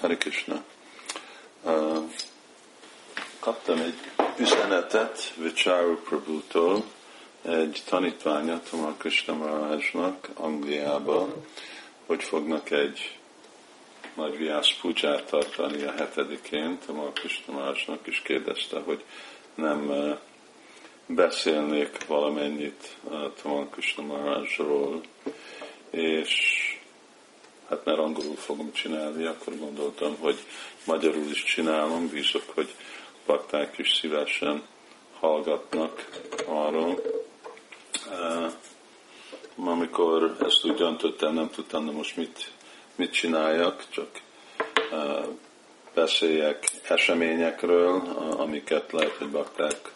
Hari Krishna. Kaptam egy üzenetet Vicharu Prabhu-tól, egy tanítványa Tamar Krishna Maharajnak Angliába, hogy fognak egy nagy viász púcsát tartani a hetedikén. Tamar Krishna Maharajnak is kérdezte, hogy nem beszélnék valamennyit Tamar Krishna és hát mert angolul fogom csinálni, akkor gondoltam, hogy magyarul is csinálom, bízok, hogy bakták is szívesen hallgatnak arról. Amikor ezt úgy döntöttem, nem tudtam, de most mit, mit csináljak, csak beszéljek eseményekről, amiket lehet, hogy bakták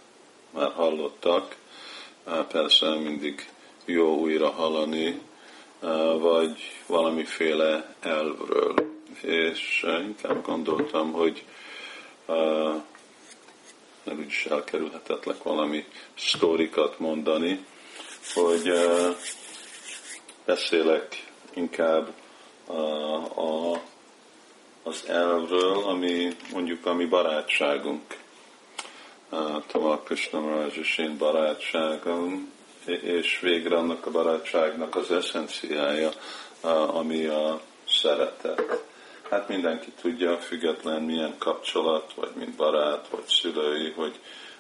már hallottak. Persze mindig jó újra hallani, vagy valamiféle elvről. És inkább gondoltam, hogy nem úgyis elkerülhetetlek valami sztorikat mondani, hogy beszélek inkább a, az elvről, ami mondjuk a mi barátságunk. Tamal Krishna és én barátságom, és végre annak a barátságnak az eszenciája, ami a szeretet. Hát mindenki tudja, független milyen kapcsolat, vagy mint barát, vagy szülői, hogy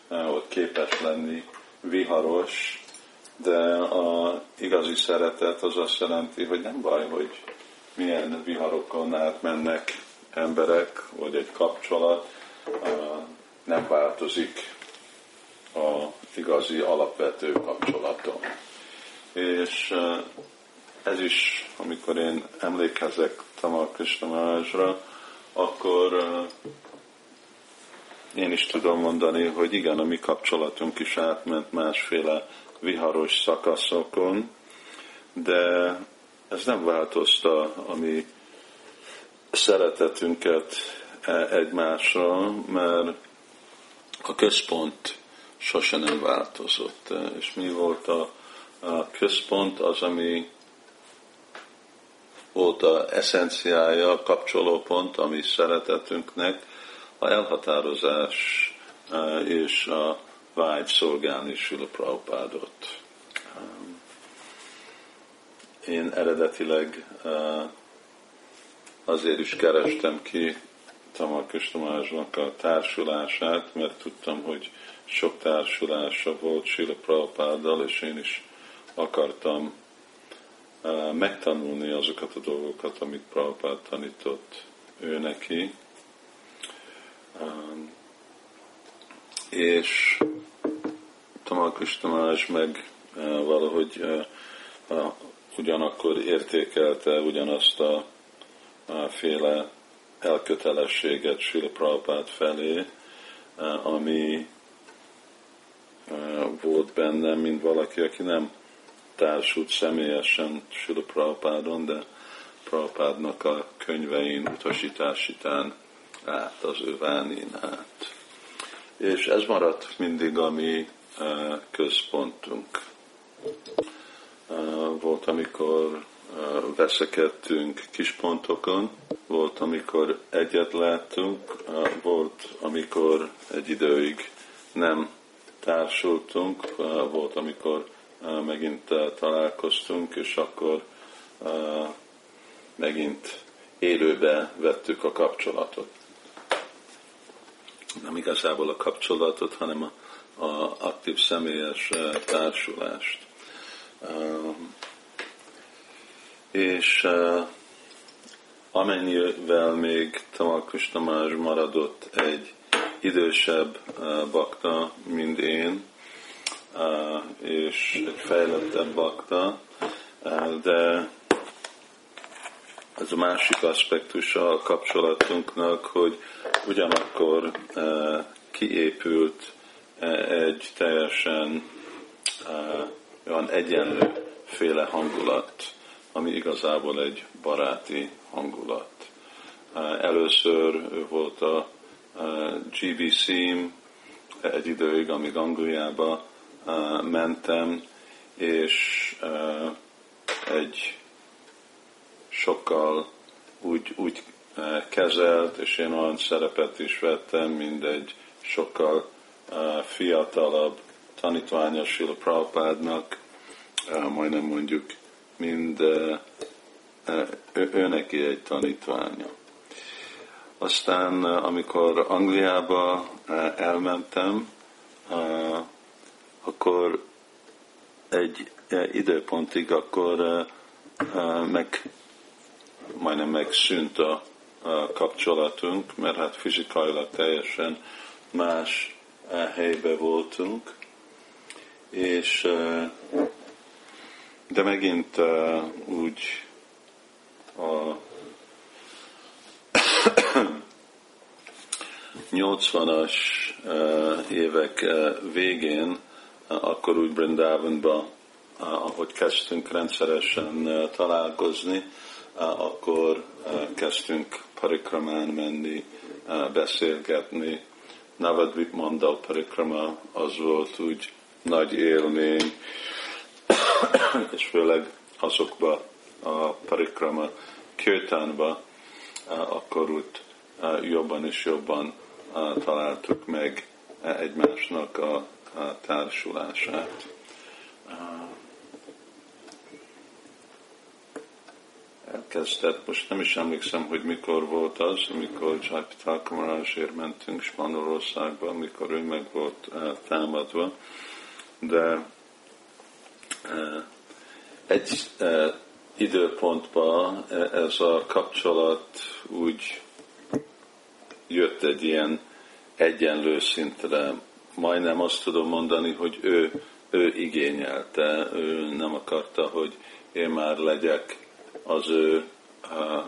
ott képes lenni viharos, de a igazi szeretet az azt jelenti, hogy nem baj, hogy milyen viharokon átmennek emberek, vagy egy kapcsolat, nem változik igazi alapvető kapcsolatom. És ez is, amikor én emlékezek Tamal Krishnamárásra, akkor én is tudom mondani, hogy igen, a mi kapcsolatunk is átment másféle viharos szakaszokon, de ez nem változta a mi szeretetünket e, egymásra, mert a központ sose nem változott. És mi volt a, a központ, az, ami volt a eszenciája, a kapcsolópont, ami szeretetünknek, a elhatározás e, és a vágy szolgálni Sula Prabhupádot. Én eredetileg azért is kerestem ki Tamar Köstomázsnak a társulását, mert tudtam, hogy sok társulása volt Sila Prabhupáddal, és én is akartam uh, megtanulni azokat a dolgokat, amit Prabhupád tanított ő neki. Um, és Tamal Kristamás meg uh, valahogy uh, ugyanakkor értékelte ugyanazt a féle elkötelességet Sila Prabhupád felé, ami volt bennem, mint valaki, aki nem társult személyesen Sula Prabhupádon, de Prabhupádnak a könyvein, utasításítán át, az ő vánin át. És ez maradt mindig a mi központunk. Volt, amikor veszekedtünk kis pontokon, volt, amikor egyet láttunk, volt, amikor egy időig nem társultunk, volt, amikor megint találkoztunk, és akkor megint élőbe vettük a kapcsolatot. Nem igazából a kapcsolatot, hanem a, a aktív személyes társulást. És amennyivel még Tamal Tamás maradott egy idősebb uh, bakta, mint én, uh, és egy fejlettebb bakta, uh, de ez a másik aspektus a kapcsolatunknak, hogy ugyanakkor kiépült egy teljesen olyan egyenlő féle hangulat, ami igazából egy baráti hangulat. Először volt a GBC-m egy időig, amíg Angliába mentem, és egy sokkal úgy, úgy kezelt, és én olyan szerepet is vettem, mint egy sokkal fiatalabb tanítványa Sila Prabhupádnak, majdnem mondjuk mind ő neki egy tanítványa. Aztán, amikor Angliába elmentem, akkor egy időpontig akkor meg, majdnem megszűnt a, a kapcsolatunk, mert hát fizikailag teljesen más helybe voltunk, és de megint úgy a 80-as évek végén, akkor úgy Brindavanba, ahogy kezdtünk rendszeresen találkozni, akkor kezdtünk parikramán menni, beszélgetni. Navadvip Mandal parikrama az volt úgy nagy élmény, és főleg azokba a parikrama kirtánba, akkor úgy jobban és jobban találtuk meg egymásnak a társulását. Elkezdett, most nem is emlékszem, hogy mikor volt az, amikor Jaipital Marázsért mentünk Spanyolországba, amikor ő meg volt támadva, de egy időpontban ez a kapcsolat úgy jött egy ilyen egyenlő szintre. Majdnem azt tudom mondani, hogy ő, ő igényelte, ő nem akarta, hogy én már legyek az ő uh,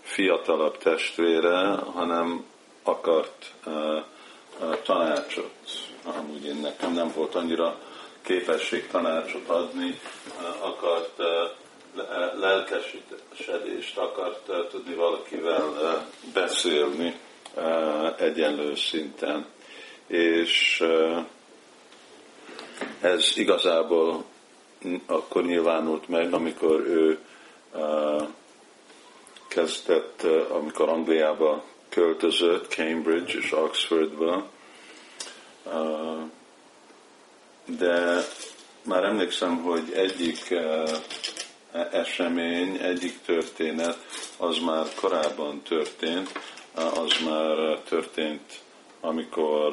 fiatalabb testvére, hanem akart uh, uh, tanácsot. Amúgy én nekem nem volt annyira képesség tanácsot adni, akart lelkesedést, akart tudni valakivel beszélni egyenlő szinten. És ez igazából akkor nyilvánult meg, amikor ő kezdett, amikor Angliába költözött, Cambridge és Oxfordba, de már emlékszem, hogy egyik esemény, egyik történet, az már korábban történt, az már történt, amikor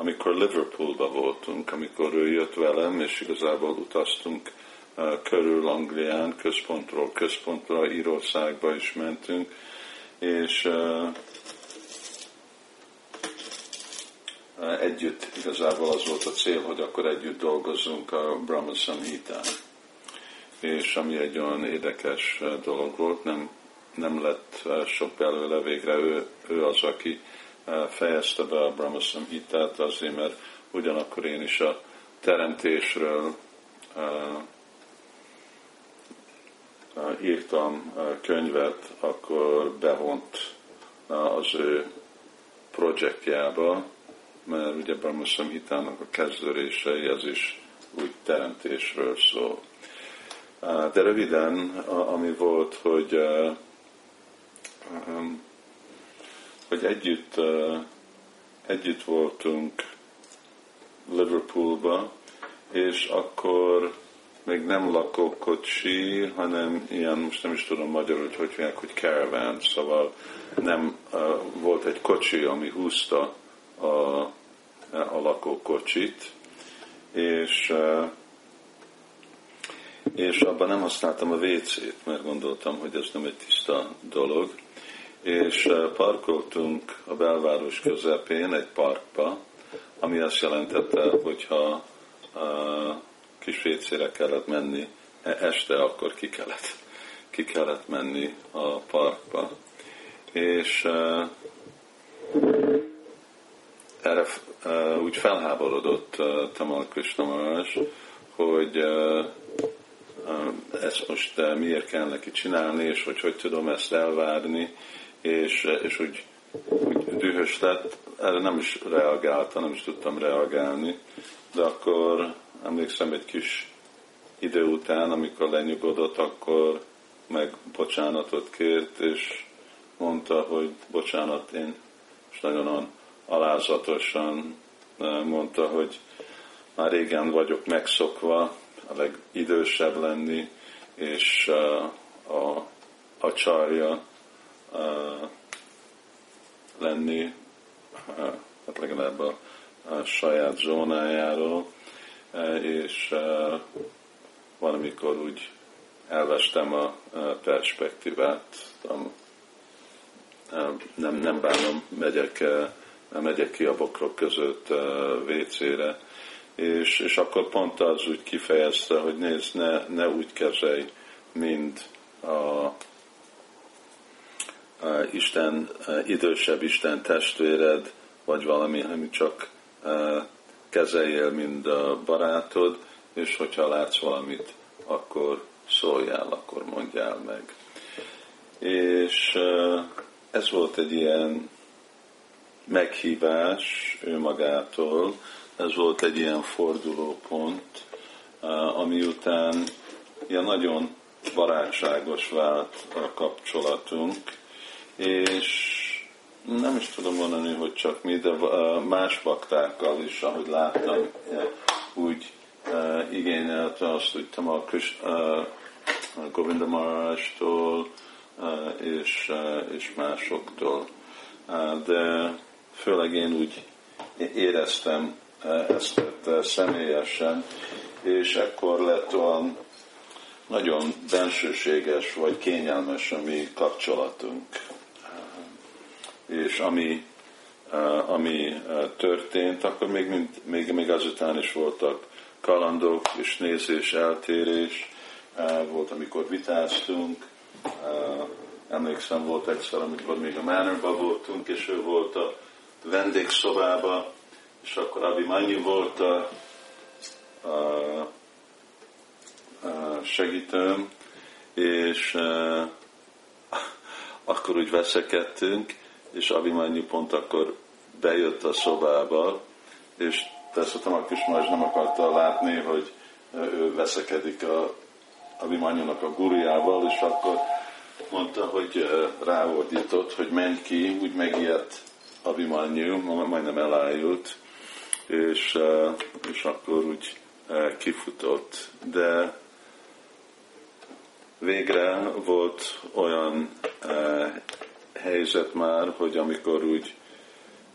amikor Liverpoolba voltunk, amikor ő jött velem, és igazából utaztunk körül Anglián, központról központra, Írországba is mentünk, és együtt igazából az volt a cél, hogy akkor együtt dolgozzunk a Brahma Samhitán. És ami egy olyan érdekes dolog volt, nem, nem lett sok belőle végre, ő, ő az, aki fejezte be a Brahma Samhitát azért, mert ugyanakkor én is a teremtésről írtam könyvet, akkor bevont az ő projektjába, mert ugye Brahma Samhitának a kezdődései, ez is úgy teremtésről szól. De röviden, ami volt, hogy, hogy együtt, együtt voltunk Liverpoolba, és akkor még nem lakókocsi, hanem ilyen, most nem is tudom magyarul, hogy hogy mondják, hogy caravan, szóval nem volt egy kocsi, ami húzta a, a lakókocsit, és, és abban nem használtam a WC-t, mert gondoltam, hogy ez nem egy tiszta dolog, és parkoltunk a belváros közepén egy parkba, ami azt jelentette, hogyha kis WC-re kellett menni e, este, akkor ki kellett, ki kellett menni a parkba. És erre uh, úgy felháborodott uh, Tamal Krishna hogy uh, uh, ezt most uh, miért kell neki csinálni, és hogy hogy tudom ezt elvárni, és, uh, és úgy, úgy dühös lett, erre nem is reagáltam, nem is tudtam reagálni, de akkor emlékszem egy kis idő után, amikor lenyugodott, akkor meg bocsánatot kért, és mondta, hogy bocsánat, én és nagyon alázatosan mondta, hogy már régen vagyok megszokva a legidősebb lenni, és a, a csarja lenni, hát legalább a saját zónájáról, és valamikor úgy elvestem a perspektívát, nem, nem bánom, megyek, megyek ki a bokrok között WC-re, és, és akkor pont az úgy kifejezte, hogy nézd, ne, ne úgy kezelj, mint a, a Isten, a idősebb Isten testvéred, vagy valami, ami csak kezeljél, mint a barátod, és hogyha látsz valamit, akkor szóljál, akkor mondjál meg. És ez volt egy ilyen meghívás ő magától, ez volt egy ilyen fordulópont, ami után ilyen nagyon barátságos vált a kapcsolatunk, és nem is tudom mondani, hogy csak mi, de más baktákkal is, ahogy láttam, úgy igényelte azt, hogy Tamal Govinda Maharajtól és, és másoktól. De főleg én úgy éreztem ezt személyesen, és ekkor lett olyan nagyon bensőséges vagy kényelmes a mi kapcsolatunk. És ami, ami történt, akkor még, mint, még, még azután is voltak kalandok és nézés, eltérés, volt, amikor vitáztunk, emlékszem, volt egyszer, amikor még a Manorba voltunk, és ő volt a vendégszobába, és akkor Abi Manyi volt a, a, a segítőm, és e, akkor úgy veszekedtünk, és Manyi pont akkor bejött a szobába, és persze Tamak is majd nem akarta látni, hogy ő veszekedik a Abimanyunak a gurujával, és akkor mondta, hogy ráordított, hogy menj ki, úgy megijedt Abimanyu, majdnem elájult, és, és akkor úgy kifutott. De végre volt olyan helyzet már, hogy amikor úgy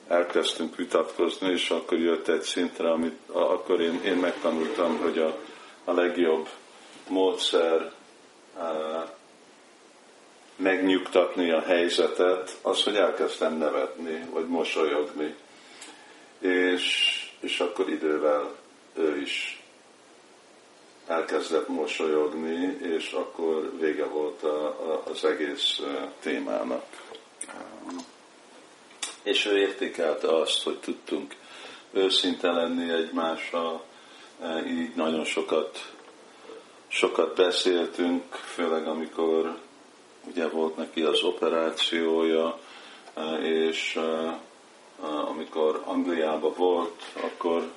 elkezdtünk vitatkozni, és akkor jött egy szintre, amit akkor én, én megtanultam, hogy a, a legjobb módszer megnyugtatni a helyzetet, az, hogy elkezdtem nevetni, vagy mosolyogni. És, és akkor idővel ő is elkezdett mosolyogni, és akkor vége volt a, a, az egész témának. És ő értékelte azt, hogy tudtunk őszinte lenni egymással, így nagyon sokat, sokat beszéltünk, főleg amikor ugye volt neki az operációja, és amikor Angliában volt, akkor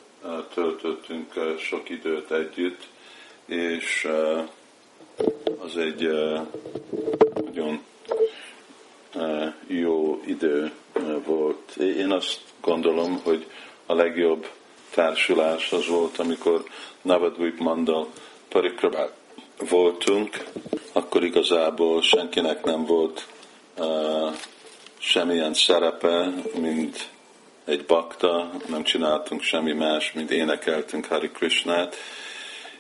töltöttünk sok időt együtt, és az egy nagyon jó idő volt. Én azt gondolom, hogy a legjobb társulás az volt, amikor Navadvip Mandal Parikrabát voltunk, akkor igazából senkinek nem volt uh, semmilyen szerepe, mint egy bakta, nem csináltunk semmi más, mint énekeltünk Hari Krishnát,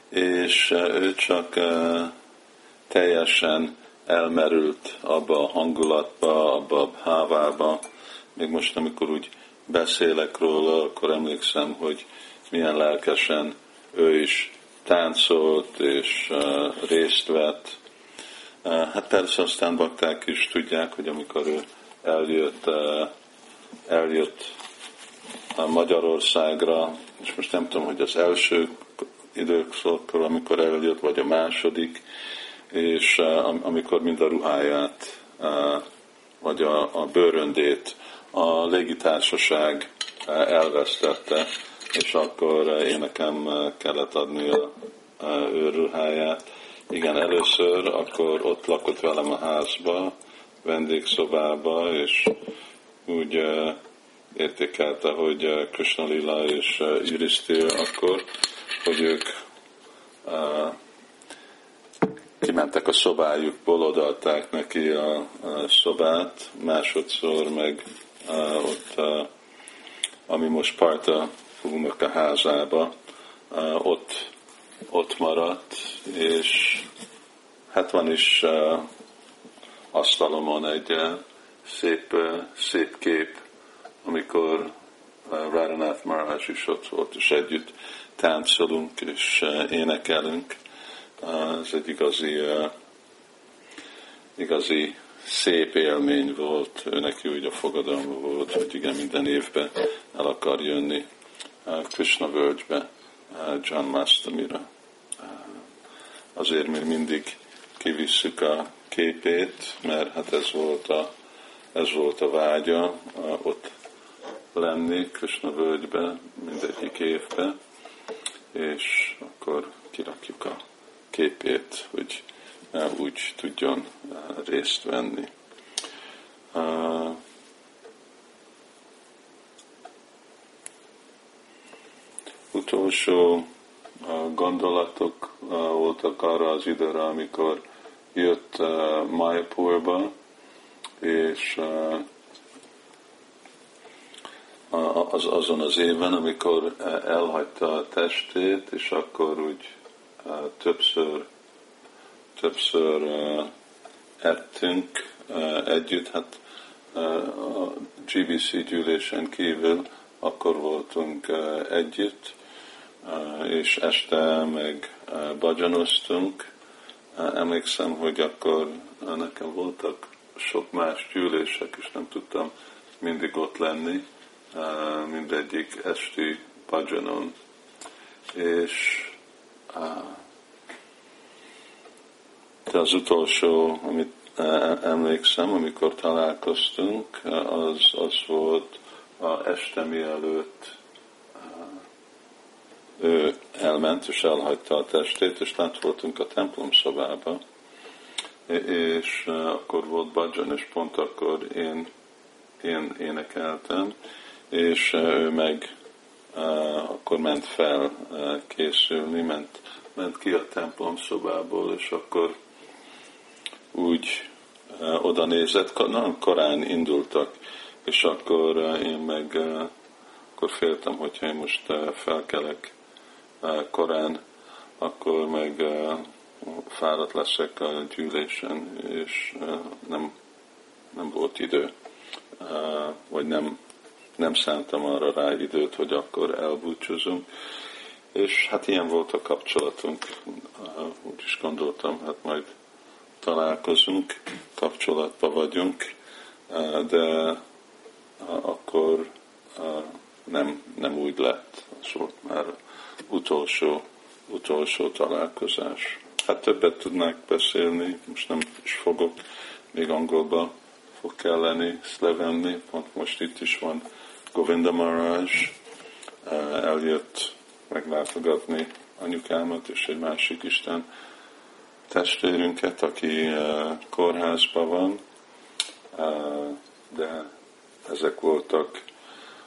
és ő csak teljesen elmerült abba a hangulatba, abba a hávába. Még most, amikor úgy beszélek róla, akkor emlékszem, hogy milyen lelkesen ő is táncolt és részt vett. Hát persze aztán bakták is tudják, hogy amikor ő eljött, eljött a Magyarországra, és most nem tudom, hogy az első időszakkor, amikor eljött, vagy a második, és amikor mind a ruháját, uh, vagy a, a bőröndét a légitársaság elvesztette, és akkor én nekem kellett adni a, a ő ruháját, igen, először akkor ott lakott velem a házba, vendégszobába, és úgy értékelte, hogy Krishna Lila és Yudhiszthir akkor, hogy ők kimentek a szobájukból, odaadták neki a, a szobát, másodszor meg uh, ott, uh, ami most Parta fogunk a házába, uh, ott, ott maradt, és hát van is uh, asztalomon egy uh, szép, uh, szép kép, amikor uh, Radhanath Maharaj is ott volt, és együtt táncolunk és uh, énekelünk. Ez egy igazi, igazi szép élmény volt, ő neki úgy a fogadalma volt, hogy igen, minden évben el akar jönni Krishna völgybe, John Mastamira. Azért mi mindig kivisszük a képét, mert hát ez volt a, ez volt a vágya, ott lenni Krishna völgybe mindegyik évben, és akkor kirakjuk a képét, hogy úgy tudjon részt venni. utolsó gondolatok voltak arra az időre, amikor jött Mayapurba, és az, azon az éven, amikor elhagyta a testét, és akkor úgy többször, többször ettünk együtt, hát a GBC gyűlésen kívül akkor voltunk együtt, és este meg bajanoztunk. Emlékszem, hogy akkor nekem voltak sok más gyűlések, és nem tudtam mindig ott lenni, mindegyik esti bajanon. És de az utolsó, amit emlékszem, amikor találkoztunk, az, az volt a este mielőtt ő elment és elhagyta a testét, és lent voltunk a templom szobába, és akkor volt Bajan, és pont akkor én, én énekeltem, és ő meg akkor ment fel készülni, ment, ment ki a templom szobából, és akkor úgy oda nézett, nagyon korán indultak, és akkor én meg akkor féltem, hogyha én most felkelek korán, akkor meg fáradt leszek a gyűlésen, és nem, nem volt idő, vagy nem nem szántam arra rá időt, hogy akkor elbúcsúzunk. És hát ilyen volt a kapcsolatunk. Úgy is gondoltam, hát majd találkozunk, kapcsolatban vagyunk, de akkor nem, nem úgy lett. Az volt már utolsó, utolsó találkozás. Hát többet tudnák beszélni, most nem is fogok, még angolba fog kelleni szlevenni, pont most itt is van Govinda Maharaj eh, eljött meglátogatni anyukámat és egy másik Isten testvérünket, aki eh, kórházban van, eh, de ezek voltak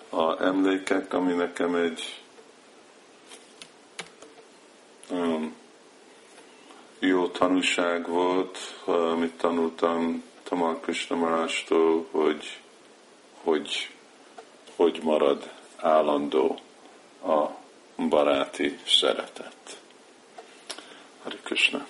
a emlékek, ami nekem egy um, jó tanúság volt, amit tanultam Tamal Krishna hogy, hogy hogy marad állandó a baráti szeretet. Hari Krishna.